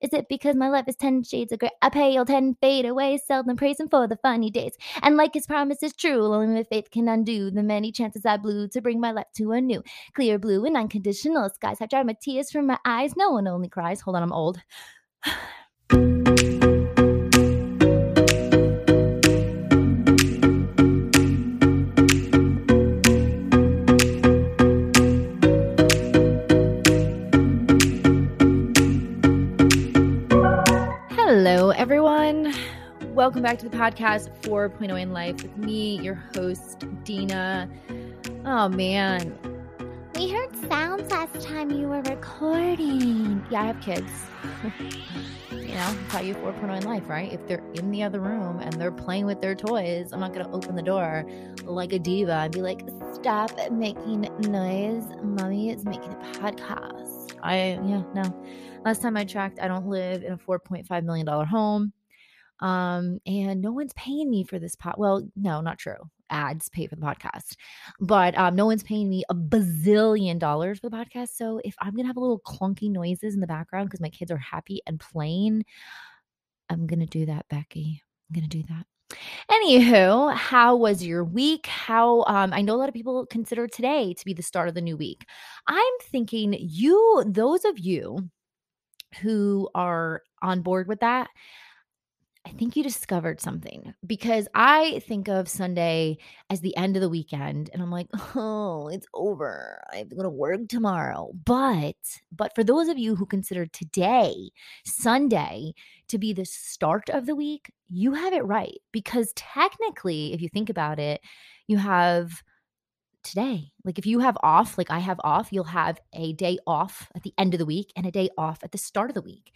Is it because my life is 10 shades of gray? I pale 10 fade away, seldom praising for the funny days. And like his promise is true, only my faith can undo the many chances I blew to bring my life to a new clear blue and unconditional skies. I dry my tears from my eyes. No one only cries. Hold on, I'm old. Welcome back to the podcast 4.0 in Life with me, your host, Dina. Oh, man. We heard sounds last time you were recording. Yeah, I have kids. you know, tell you 4.0 in life, right? If they're in the other room and they're playing with their toys, I'm not going to open the door like a diva and be like, stop making noise. Mommy is making a podcast. I, yeah, no. Last time I tracked, I don't live in a $4.5 million home. Um, and no one's paying me for this pot. Well, no, not true. Ads pay for the podcast, but um, no one's paying me a bazillion dollars for the podcast. So if I'm gonna have a little clunky noises in the background because my kids are happy and playing, I'm gonna do that, Becky. I'm gonna do that. Anywho, how was your week? How um, I know a lot of people consider today to be the start of the new week. I'm thinking you, those of you who are on board with that, I think you discovered something because I think of Sunday as the end of the weekend and I'm like, "Oh, it's over. I'm going to work tomorrow." But but for those of you who consider today, Sunday, to be the start of the week, you have it right because technically, if you think about it, you have today. Like if you have off, like I have off, you'll have a day off at the end of the week and a day off at the start of the week.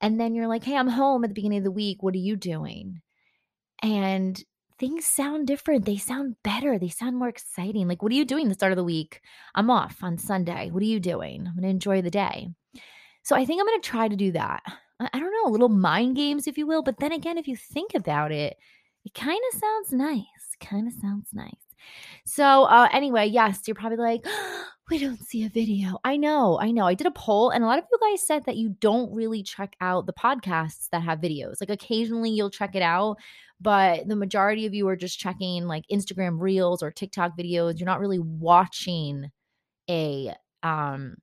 And then you're like, hey, I'm home at the beginning of the week. What are you doing? And things sound different. They sound better. They sound more exciting. Like, what are you doing the start of the week? I'm off on Sunday. What are you doing? I'm going to enjoy the day. So I think I'm going to try to do that. I don't know, little mind games, if you will. But then again, if you think about it, it kind of sounds nice. Kind of sounds nice. So, uh, anyway, yes, you're probably like, we don't see a video. I know, I know. I did a poll, and a lot of you guys said that you don't really check out the podcasts that have videos. Like, occasionally you'll check it out, but the majority of you are just checking like Instagram reels or TikTok videos. You're not really watching a um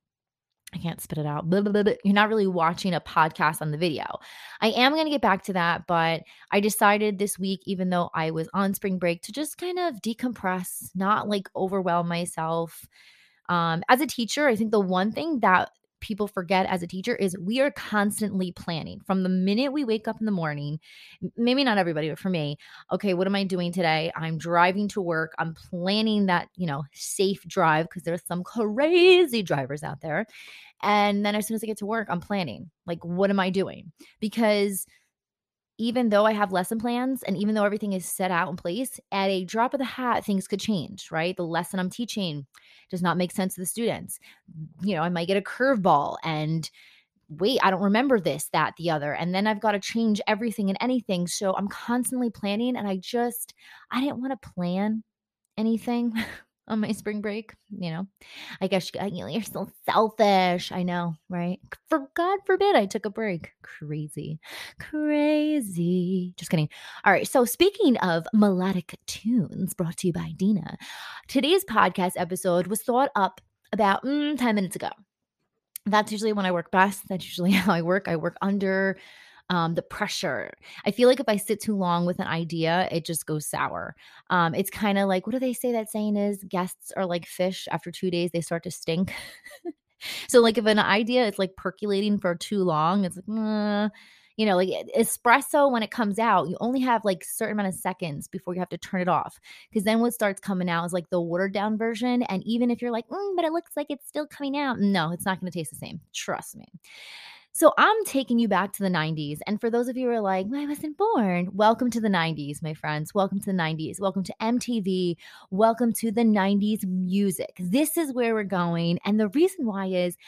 I can't spit it out. Blah, blah, blah, You're not really watching a podcast on the video. I am going to get back to that, but I decided this week, even though I was on spring break, to just kind of decompress, not like overwhelm myself. Um, as a teacher, I think the one thing that people forget as a teacher is we are constantly planning from the minute we wake up in the morning. Maybe not everybody, but for me, okay, what am I doing today? I'm driving to work. I'm planning that, you know, safe drive because there's some crazy drivers out there. And then as soon as I get to work, I'm planning. Like, what am I doing? Because even though I have lesson plans and even though everything is set out in place, at a drop of the hat, things could change, right? The lesson I'm teaching does not make sense to the students. You know, I might get a curveball and wait, I don't remember this, that, the other. And then I've got to change everything and anything. So I'm constantly planning and I just, I didn't want to plan anything. on my spring break. You know, I guess you, you're so selfish. I know, right? For God forbid I took a break. Crazy, crazy. Just kidding. All right. So, speaking of melodic tunes brought to you by Dina, today's podcast episode was thought up about mm, 10 minutes ago. That's usually when I work best. That's usually how I work. I work under um, the pressure. I feel like if I sit too long with an idea, it just goes sour. Um, it's kind of like what do they say that saying is? Guests are like fish. After two days, they start to stink. so, like if an idea is like percolating for too long, it's like. Uh, you know, like espresso when it comes out, you only have like certain amount of seconds before you have to turn it off. Because then what starts coming out is like the watered down version. And even if you're like, mm, but it looks like it's still coming out, no, it's not going to taste the same. Trust me. So I'm taking you back to the 90s. And for those of you who are like, I wasn't born, welcome to the 90s, my friends. Welcome to the 90s. Welcome to MTV. Welcome to the 90s music. This is where we're going. And the reason why is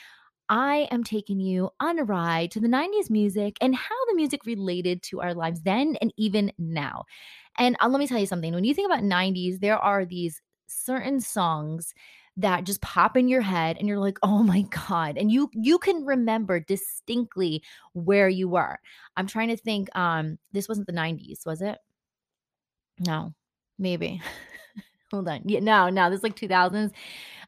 I am taking you on a ride to the 90s music and how the music related to our lives then and even now. And uh, let me tell you something when you think about 90s, there are these certain songs that just pop in your head and you're like, "Oh my god." And you you can remember distinctly where you were. I'm trying to think um this wasn't the 90s, was it? No. Maybe. Hold on. Yeah, no, no, this is like 2000s.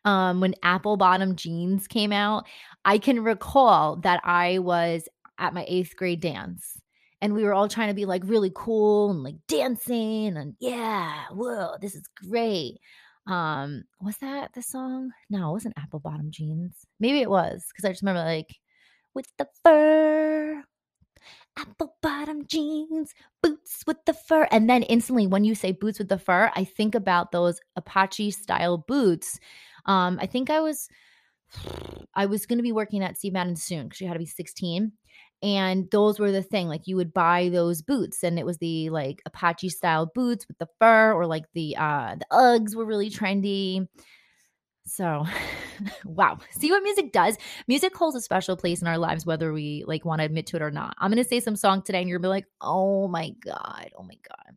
Um when apple bottom jeans came out, I can recall that I was at my 8th grade dance and we were all trying to be like really cool and like dancing and yeah, whoa, this is great. Um, was that the song? No, it wasn't Apple Bottom Jeans. Maybe it was because I just remember like with the fur, apple bottom jeans, boots with the fur. And then instantly, when you say boots with the fur, I think about those Apache style boots. Um, I think I was I was going to be working at Steve Madden soon because you had to be 16 and those were the thing like you would buy those boots and it was the like apache style boots with the fur or like the uh the uggs were really trendy. So wow. See what music does? Music holds a special place in our lives whether we like want to admit to it or not. I'm gonna say some song today and you're gonna be like oh my god oh my god.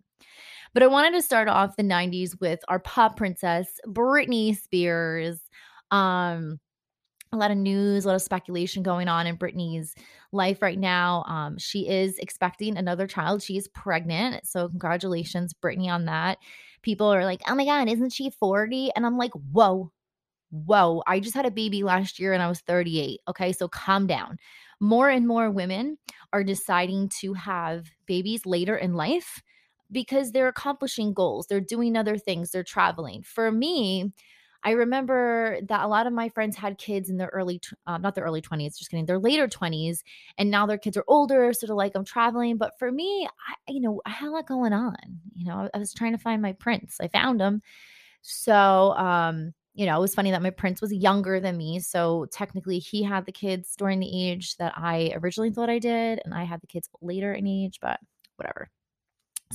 But i wanted to start off the 90s with our pop princess britney spears. Um a lot of news, a lot of speculation going on in Britney's life right now. Um, she is expecting another child. She is pregnant. So, congratulations, Britney, on that. People are like, oh my God, isn't she 40? And I'm like, whoa, whoa. I just had a baby last year and I was 38. Okay. So, calm down. More and more women are deciding to have babies later in life because they're accomplishing goals, they're doing other things, they're traveling. For me, I remember that a lot of my friends had kids in their early, uh, not their early 20s, just kidding, their later 20s. And now their kids are older. So they're like, I'm traveling. But for me, I, you know, I had a lot going on. You know, I was trying to find my prince. I found him. So, um, you know, it was funny that my prince was younger than me. So technically, he had the kids during the age that I originally thought I did. And I had the kids later in age, but whatever.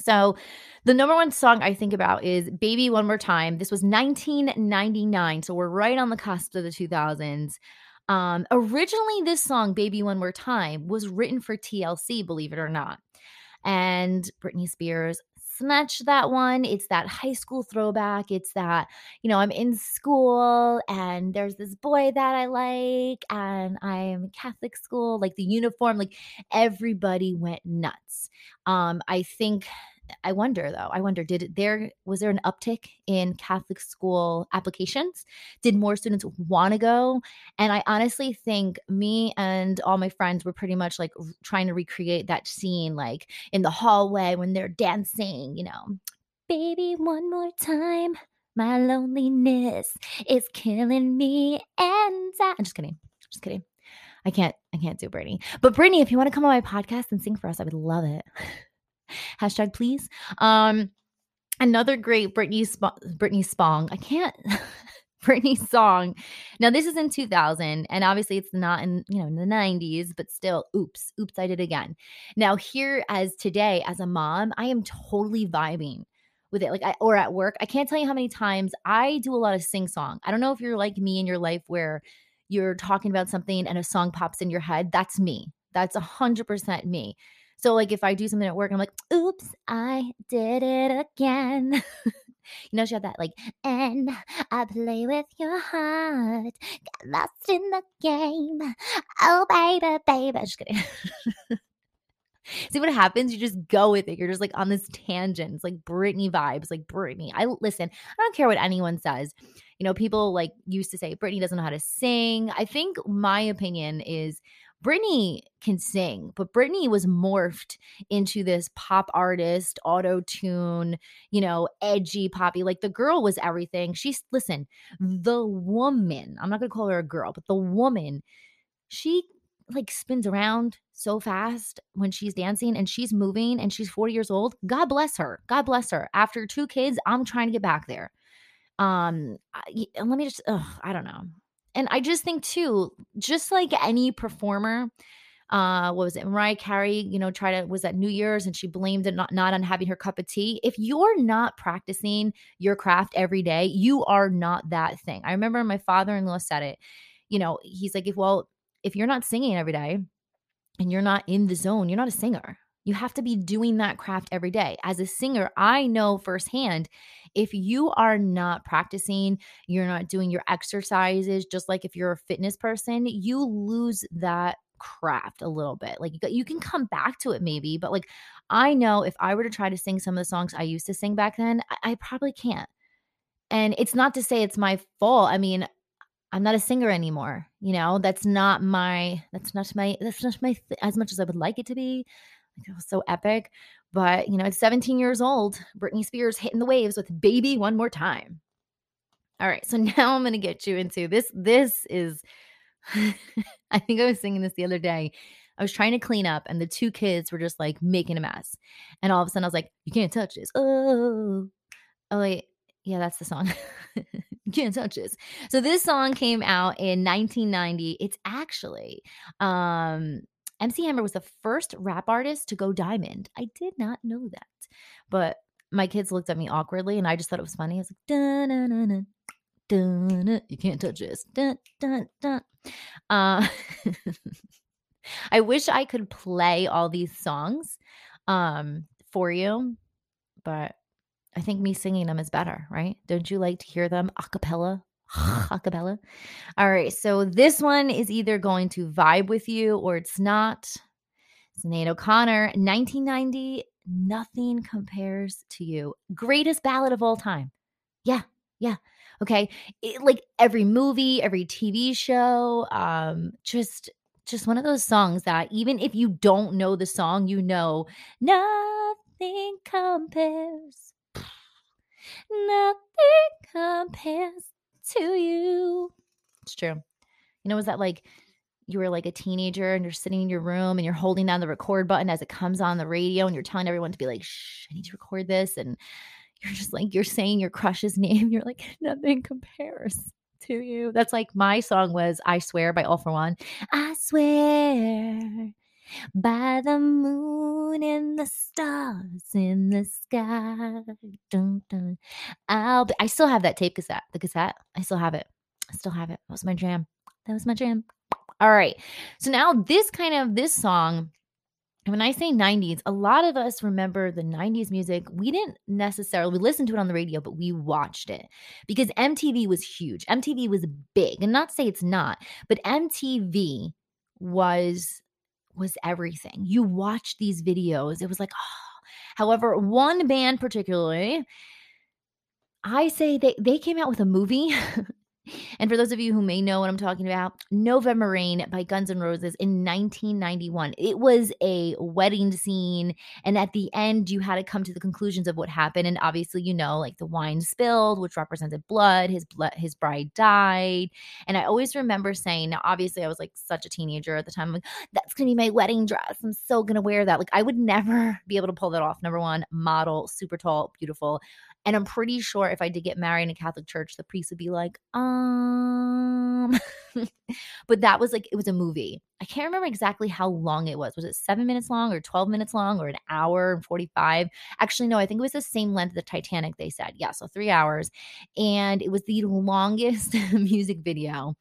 So, the number one song I think about is Baby One More Time. This was 1999. So, we're right on the cusp of the 2000s. Um, originally, this song, Baby One More Time, was written for TLC, believe it or not. And Britney Spears snatched that one. It's that high school throwback. It's that, you know, I'm in school and there's this boy that I like and I'm Catholic school, like the uniform, like everybody went nuts. Um, I think I wonder though. I wonder did there was there an uptick in Catholic school applications? Did more students want to go? And I honestly think me and all my friends were pretty much like trying to recreate that scene like in the hallway when they're dancing, you know. Baby, one more time. My loneliness is killing me and I- I'm just kidding. Just kidding. I can't I can't do Britney. But Britney, if you want to come on my podcast and sing for us, I would love it. Hashtag please. Um, another great Britney Sp- Britney Spong. I can't. Britney song. Now this is in 2000 and obviously it's not in, you know, in the 90s, but still oops, oops I did again. Now here as today as a mom, I am totally vibing with it like I, or at work. I can't tell you how many times I do a lot of sing song. I don't know if you're like me in your life where you're talking about something and a song pops in your head. That's me. That's a 100% me. So like if I do something at work, I'm like, oops, I did it again. you know, she had that like, and I play with your heart, got lost in the game. Oh, baby, baby. I'm Just kidding. See what happens? You just go with it. You're just like on this tangent. It's like Britney vibes, like Britney. I listen, I don't care what anyone says. You know, people like used to say Britney doesn't know how to sing. I think my opinion is Britney can sing, but Britney was morphed into this pop artist, auto tune, you know, edgy poppy. Like the girl was everything. She's, listen, the woman, I'm not going to call her a girl, but the woman, she like spins around so fast when she's dancing and she's moving and she's 40 years old. God bless her. God bless her. After two kids, I'm trying to get back there. Um, I, let me just, ugh, I don't know. And I just think too, just like any performer, uh, what was it? Mariah Carey, you know, tried to was at New Year's and she blamed it not, not on having her cup of tea. If you're not practicing your craft every day, you are not that thing. I remember my father-in-law said it. You know, he's like, if well, if you're not singing every day and you're not in the zone, you're not a singer You have to be doing that craft every day. As a singer, I know firsthand if you are not practicing, you're not doing your exercises, just like if you're a fitness person, you lose that craft a little bit. Like you can come back to it maybe, but like I know if I were to try to sing some of the songs I used to sing back then, I, probably can't. And it's not to say it's my fault. I mean, I'm not a singer anymore. You know, that's not my, that's not my, that's not my, th- as much as I would like it to be. It was so epic. But, you know, it's 17 years old. Britney Spears hitting the waves with Baby One More Time. All right. So now I'm going to get you into this. This is, I think I was singing this the other day. I was trying to clean up, and the two kids were just like making a mess. And all of a sudden, I was like, "You can't touch this." Oh, oh wait, yeah, that's the song. can't touch this. So this song came out in 1990. It's actually um MC Hammer was the first rap artist to go diamond. I did not know that. But my kids looked at me awkwardly and I just thought it was funny. I was like, dun, dun, dun, dun, dun, you can't touch this. Dun, dun, dun. Uh, I wish I could play all these songs um, for you, but I think me singing them is better, right? Don't you like to hear them a cappella? A cappella. All right. So this one is either going to vibe with you or it's not. It's Sinéad O'Connor, 1990. Nothing compares to you. Greatest ballad of all time. Yeah. Yeah. Okay. It, like every movie, every TV show, um, just just one of those songs that even if you don't know the song, you know nothing compares. True. You know, was that like you were like a teenager and you're sitting in your room and you're holding down the record button as it comes on the radio and you're telling everyone to be like, shh, I need to record this. And you're just like, you're saying your crush's name. You're like, nothing compares to you. That's like my song was I Swear by All-4-One. I swear by the moon and the stars in the sky. Dun, dun. I'll be, I still have that tape cassette, the cassette. I still have it. I still have it. That was my jam. That was my jam. All right. So now this kind of this song when I say 90s, a lot of us remember the 90s music. We didn't necessarily we listened to it on the radio, but we watched it because MTV was huge. MTV was big. And not to say it's not, but MTV was was everything. You watched these videos. It was like, oh. However, one band particularly, I say they they came out with a movie And for those of you who may know what I'm talking about, November Rain by Guns N' Roses in 1991. It was a wedding scene. And at the end, you had to come to the conclusions of what happened. And obviously, you know, like the wine spilled, which represented blood. His blood, his bride died. And I always remember saying, now, obviously, I was like such a teenager at the time. I'm like, that's to be my wedding dress. I'm so to wear that. Like, I would never be able to pull that off. Number one, model, super tall, beautiful. And I'm pretty sure if I did get married in a Catholic church, the priest would be like, um, but that was like, it was a movie. I can't remember exactly how long it was. Was it seven minutes long or 12 minutes long or an hour and 45? Actually, no, I think it was the same length of the Titanic, they said. Yeah, so three hours. And it was the longest music video.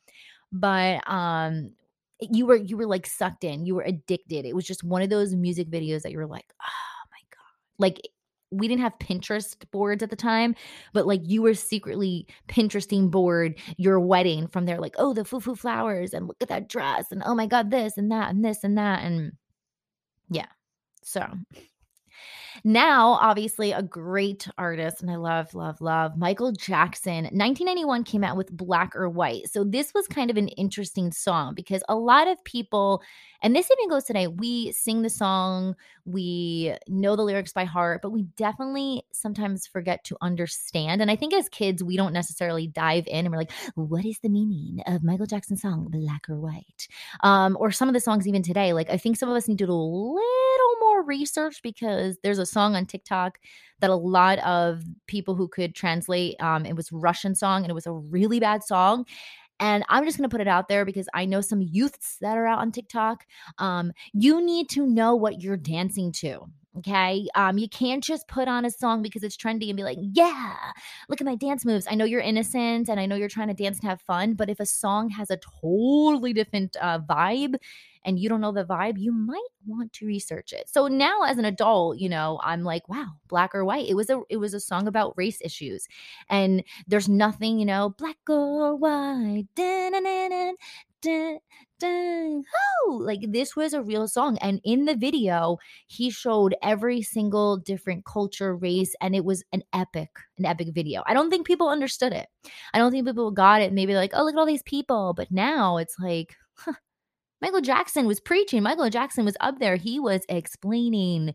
But, um, you were you were like sucked in you were addicted it was just one of those music videos that you were like oh my god like we didn't have Pinterest boards at the time, but like you were secretly Pinteresting board your wedding from there, like, oh, the foo foo flowers and look at that dress and oh my God, this and that and this and that. And yeah. So now, obviously, a great artist, and I love, love, love Michael Jackson. 1991 came out with Black or White. So, this was kind of an interesting song because a lot of people, and this even goes today, we sing the song, we know the lyrics by heart, but we definitely sometimes forget to understand. And I think as kids, we don't necessarily dive in and we're like, what is the meaning of Michael Jackson's song, Black or White? Um, or some of the songs even today. Like, I think some of us need to do a little research because there's a song on TikTok that a lot of people who could translate, um, it was Russian song and it was a really bad song. And I'm just going to put it out there because I know some youths that are out on TikTok. Um, you need to know what you're dancing to. Okay. Um, you can't just put on a song because it's trendy and be like, yeah, look at my dance moves. I know you're innocent and I know you're trying to dance and have fun, but if a song has a totally different uh, vibe and you don't know the vibe, you might want to research it. So now as an adult, you know, I'm like, wow, black or white. It was a it was a song about race issues. And there's nothing, you know, black or white. Like this was a real song and in the video he showed every single different culture race and it was an epic an epic video i don't think people understood it i don't think people got it maybe like oh look at all these people but now it's like huh, michael jackson was preaching michael jackson was up there he was explaining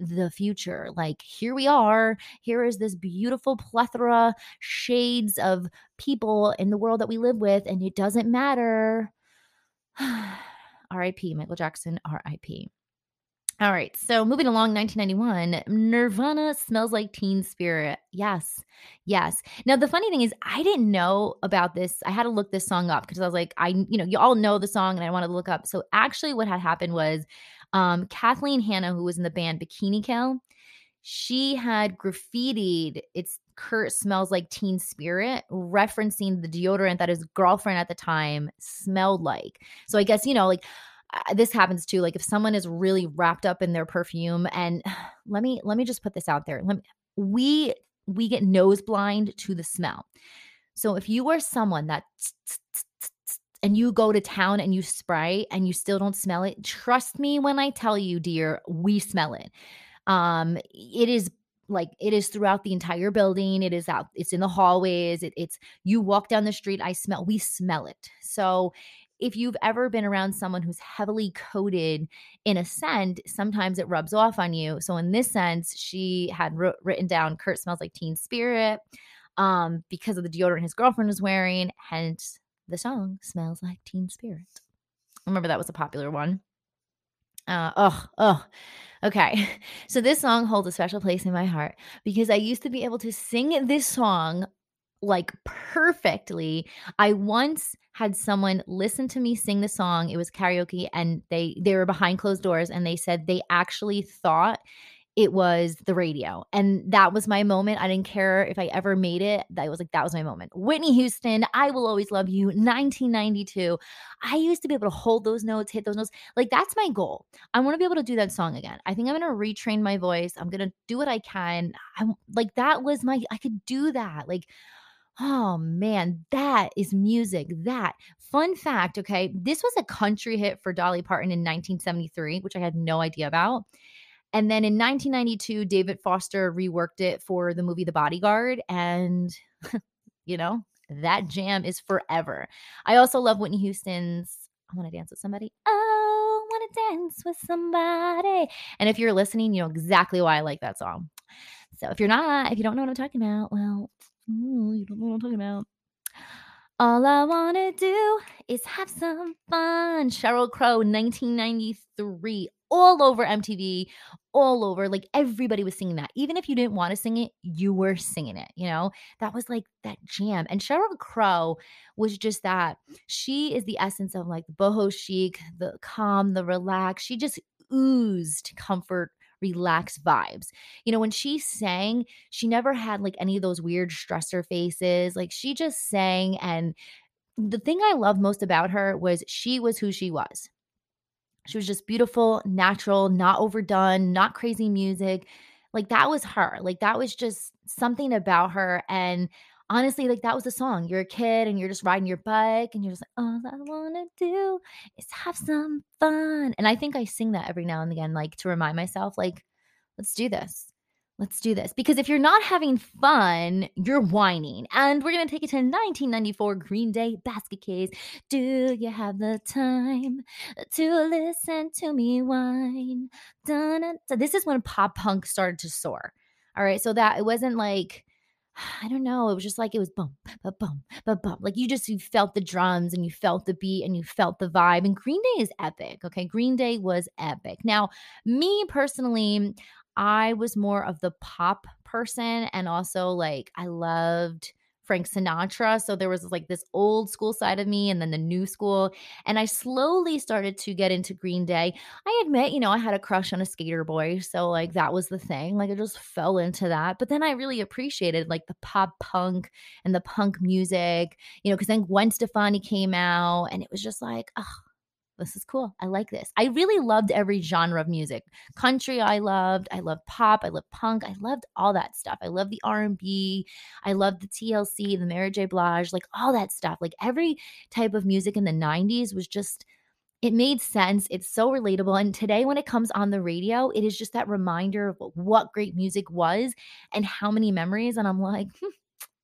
the future. Like, here we are. Here is this beautiful plethora, shades of people in the world that we live with, and it doesn't matter R.I.P. Michael Jackson, R.I.P. All right, so moving along, 1991, Nirvana smells like Teen Spirit. Yes, yes. Now the funny thing is, I didn't know about this. I had to look this song up because I was like, I, you know, you all know the song, and I wanted to look up. So actually, what had happened was, um, Kathleen Hanna, who was in the band Bikini Kill, she had graffitied it's Kurt smells like teen spirit, referencing the deodorant that his girlfriend at the time smelled like. So I guess, you know, like this happens too. Like if someone is really wrapped up in their perfume, and let me let me just put this out there. Let me, we we get nose blind to the smell. So if you are someone that and you go to town and you spray and you still don't smell it, trust me when I tell you, dear, we smell it. Um, it is like it is throughout the entire building. It is out, it's in the hallways. It, it's you walk down the street, I smell, we smell it. So if you've ever been around someone who's heavily coated in a scent, sometimes it rubs off on you. So in this sense, she had written down Kurt smells like teen spirit um, because of the deodorant his girlfriend was wearing. Hence, the song smells like teen spirit. Remember that was a popular one. Uh, oh, oh. Okay. So this song holds a special place in my heart because I used to be able to sing this song like perfectly. I once had someone listen to me sing the song. It was karaoke and they they were behind closed doors and they said they actually thought it was the radio. And that was my moment. I didn't care if I ever made it. That was like, that was my moment. Whitney Houston, I Will Always Love You, 1992. I used to be able to hold those notes, hit those notes. Like, that's my goal. I want to be able to do that song again. I think I'm going to retrain my voice. I'm going to do what I can. I'm like, that was my, I could do that. Like, Oh man, that is music. That fun fact. Okay. This was a country hit for Dolly Parton in 1973, which I had no idea about. And then in 1992, David Foster reworked it for the movie The Bodyguard. And, you know, that jam is forever. I also love Whitney Houston's I Want to Dance with Somebody. Oh, I want to dance with somebody. And if you're listening, you know exactly why I like that song. So if you're not, if you don't know what I'm talking about, well, you don't know what I'm talking about. All I want to do is have some fun. Sheryl Crow, 1993, all over MTV, all over. Like everybody was singing that. Even if you didn't want to sing it, you were singing it. You know, that was like that jam. And Sheryl Crow was just that. She is the essence of like the boho chic, the calm, the relaxed. She just oozed comfort relaxed vibes. You know, when she sang, she never had like any of those weird stressor faces. Like she just sang. And the thing I loved most about her was she was who she was. She was just beautiful, natural, not overdone, not crazy music. Like that was her. Like that was just something about her. And honestly, like that was the song. You're a kid and you're just riding your bike and you're just like, all I want to do is have some fun. And I think I sing that every now and again, like to remind myself, like, let's do this. Let's do this. Because if you're not having fun, you're whining. And we're going to take it to 1994 Green Day Basket Case. Do you have the time to listen to me whine? Dun, so this is when pop punk started to soar. All right. So that it wasn't like, I don't know. It was just like it was bump, but bump, but bump. Like you just you felt the drums and you felt the beat and you felt the vibe. And Green Day is epic. Okay. Green Day was epic. Now, me personally, I was more of the pop person and also like I loved Frank Sinatra. So there was like this old school side of me and then the new school. And I slowly started to get into Green Day. I admit, you know, I had a crush on a skater boy. So like that was the thing. Like I just fell into that. But then I really appreciated like the pop punk and the punk music, you know, because then Gwen Stefani came out and it was just like, oh, this is cool. I like this. I really loved every genre of music. Country, I loved. I loved pop. I loved punk. I loved all that stuff. I loved the R and B. I loved the TLC, the Mary J. Blige, like all that stuff. Like every type of music in the '90s was just it made sense. It's so relatable. And today, when it comes on the radio, it is just that reminder of what great music was and how many memories. And I'm like, hmm,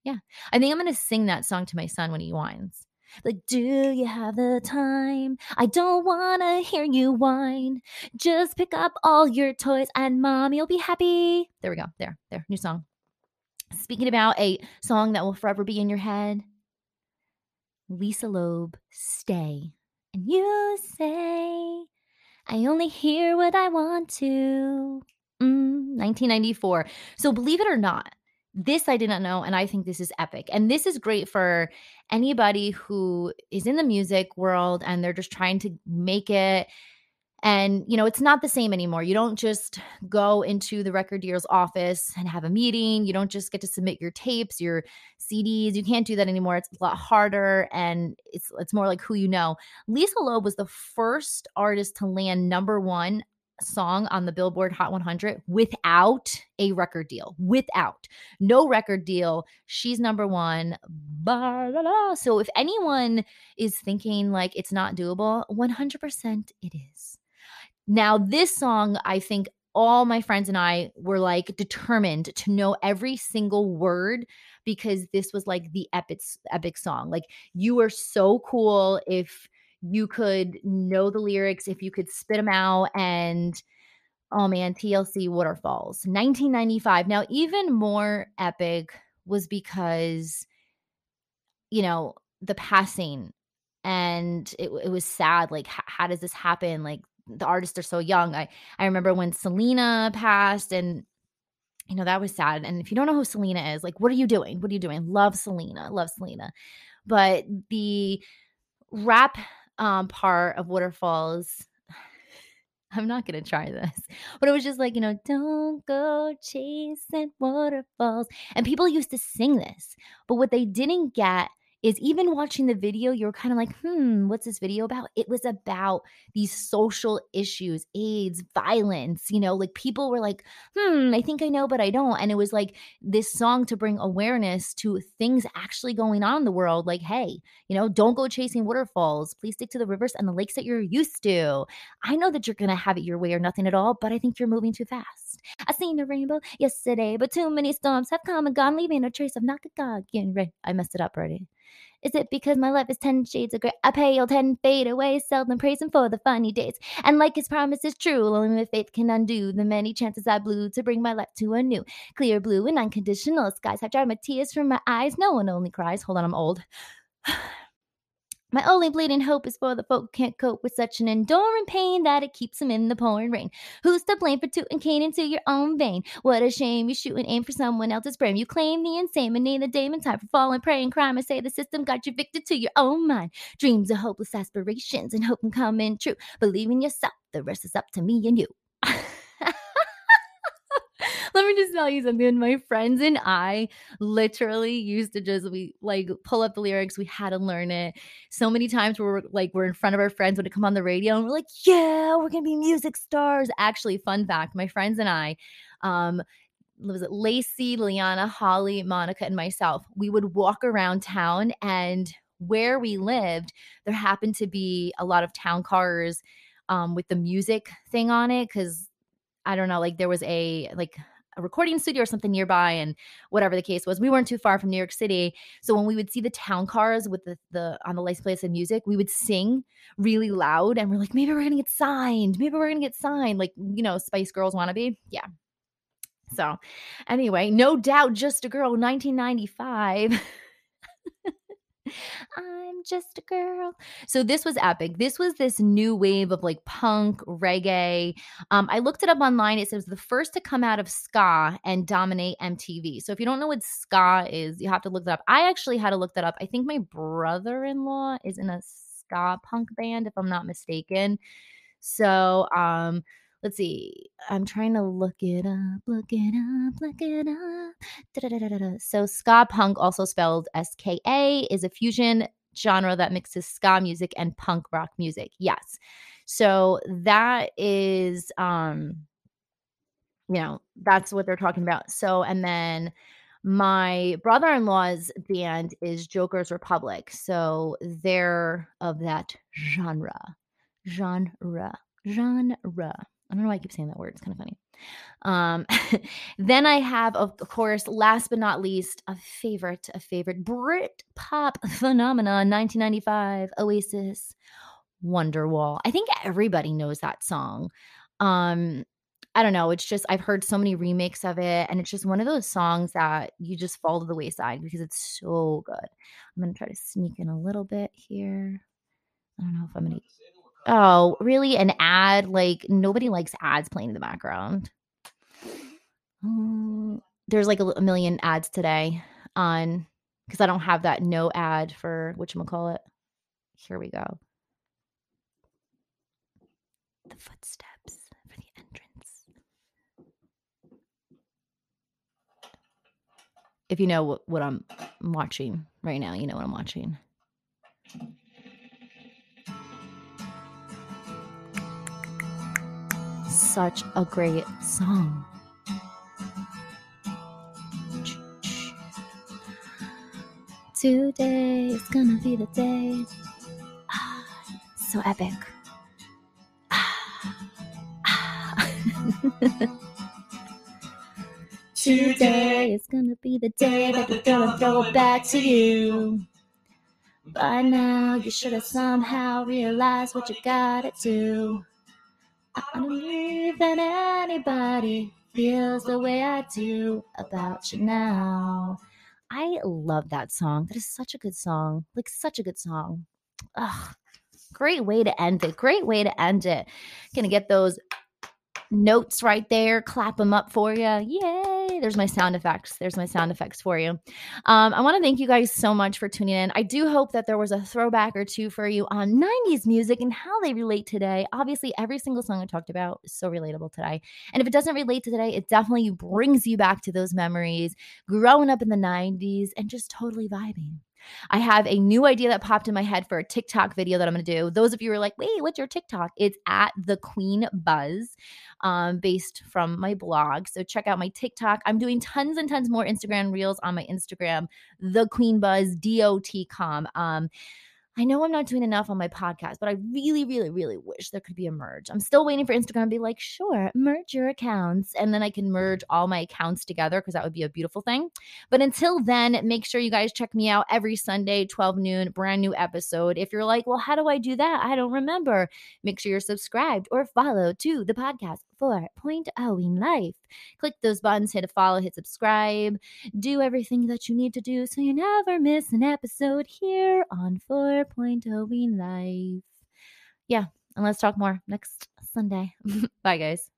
yeah, I think I'm going to sing that song to my son when he whines. Like, do you have the time? I don't want to hear you whine. Just pick up all your toys and mommy will be happy. There we go. There, there. New song. Speaking about a song that will forever be in your head, Lisa Loeb, Stay and you say, I only hear what I want to. Mm, 1994. So, believe it or not, this I did not know, and I think this is epic. And this is great for anybody who is in the music world and they're just trying to make it and, you know, it's not the same anymore. You don't just go into the record dealer's office and have a meeting. You don't just get to submit your tapes, your CDs. You can't do that anymore. It's a lot harder and it's it's more like who you know. Lisa Loeb was the first artist to land number 1 song on the Billboard Hot 100 without a record deal. Without no record deal, she's number one. So if anyone is thinking like it's not doable, 100% it is. Now, this song, I think all my friends and I were like determined to know every single word because this was like the epic epic song. Like you were so cool if you could know the lyrics, if you could spit them out and oh man, TLC Waterfalls. 1995. Now even more epic was because you know, the passing and it, it was sad like h- how does this happen like the artists are so young. I I remember when Selena passed and you know that was sad. And if you don't know who Selena is, like what are you doing? What are you doing? Love Selena, love Selena. But the rap um part of Waterfalls I'm not gonna try this, but it was just like, you know, don't go chasing waterfalls. And people used to sing this, but what they didn't get is even watching the video, you're kind of like, hmm, what's this video about? It was about these social issues, AIDS, violence, you know, like people were like, hmm, I think I know, but I don't. And it was like this song to bring awareness to things actually going on in the world. Like, hey, you know, don't go chasing waterfalls. Please stick to the rivers and the lakes that you're used to. I know that you're going to have it your way or nothing at all, but I think you're moving too fast. I seen a rainbow yesterday, but too many storms have come and gone, leaving a trace of Nakagagan. I messed it up already. Is it because my life is ten shades of gray? I pale ten fade away, seldom praising for the funny days. And like his promise is true, only my faith can undo the many chances I blew to bring my life to a new clear blue and unconditional skies. I've dried my tears from my eyes. No one only cries. Hold on, I'm old. My only bleeding hope is for the folk who can't cope with such an enduring pain that it keeps them in the pouring rain. Who's to blame for tooting cane into your own vein? What a shame you shoot and aim for someone else's brain. You claim the insane and name the demon time for falling prey and crime and say the system got you victim to your own mind. Dreams are hopeless aspirations and hope can come in true. Believe in yourself, the rest is up to me and you. Me just tell you something. My friends and I literally used to just we like pull up the lyrics. We had to learn it so many times. We're like we're in front of our friends when it come on the radio, and we're like, "Yeah, we're gonna be music stars." Actually, fun fact: my friends and I, um, was it Lacey, Liana, Holly, Monica, and myself? We would walk around town, and where we lived, there happened to be a lot of town cars um, with the music thing on it because I don't know, like there was a like a recording studio or something nearby and whatever the case was we weren't too far from new york city. So when we would see the town cars with the, the on the license plates of music we would sing really loud and we're like maybe we're gonna get signed. Maybe we're gonna get signed. Like you know spice girls wanna be yeah. So anyway no doubt just a girl 1995 I'm just a girl. So this was epic. This was this new wave of like punk, reggae. Um, I looked it up online. It says the first to come out of ska and dominate MTV. So if you don't know what ska is, you have to look that up. I actually had to look that up. I think my brother-in-law is in a ska punk band, if I'm not mistaken. So um let's see. I'm trying to look it up, look it up, look it up. Da-da-da-da-da. So ska punk, also spelled S K A, is a fusion genre that mixes ska music and punk rock music. Yes. So that is um you know, that's what they're talking about. So and then my brother-in-law's band is Joker's Republic. So they're of that genre. Genre. Genre. I don't know why I keep saying that word. It's kind of funny. Um, then I have, of course, last but not least, a favorite, a favorite Brit pop phenomenon, 1995, Oasis, Wonderwall. I think everybody knows that song. Um, I don't know. It's just I've heard so many remakes of it, and it's just one of those songs that you just fall to the wayside because it's so good. I'm gonna try to sneak in a little bit here. I don't know if I'm gonna Oh, really? An ad? Like nobody likes ads playing in the background. Mm, there's like a, a million ads today on because I don't have that no ad for which call it. Here we go. The footsteps for the entrance. If you know what, what I'm watching right now, you know what I'm watching. Such a great song. Today is gonna be the day. Ah, so epic. Ah, ah. Today is gonna be the day that we're gonna throw it back to you. By now, you should have somehow realized what you gotta do. I don't believe that anybody feels the way I do about you now. I love that song. That is such a good song. Like such a good song. Ugh. Great way to end it. Great way to end it. Gonna get those notes right there, clap them up for you. Yay. There's my sound effects. There's my sound effects for you. Um, I want to thank you guys so much for tuning in. I do hope that there was a throwback or two for you on 90s music and how they relate today. Obviously, every single song I talked about is so relatable today. And if it doesn't relate to today, it definitely brings you back to those memories growing up in the 90s and just totally vibing. I have a new idea that popped in my head for a TikTok video that I'm going to do. Those of you are like, wait, what's your TikTok? It's at the Queen Buzz, um, based from my blog. So check out my TikTok. I'm doing tons and tons more Instagram reels on my Instagram, the Queen Buzz, D O T com. Um, I know I'm not doing enough on my podcast, but I really, really, really wish there could be a merge. I'm still waiting for Instagram to be like, sure, merge your accounts. And then I can merge mm-hmm. all my accounts together because that would be a beautiful thing. But until then, make sure you guys check me out every Sunday, 12 noon, brand new episode. If you're like, well, how do I do that? I don't remember. Make sure you're subscribed or follow to the podcast for Point O in Life. Click those buttons, hit a follow, hit subscribe, do everything that you need to do so you never miss an episode here on 4.0 in Life. Yeah, and let's talk more next Sunday. Bye, guys.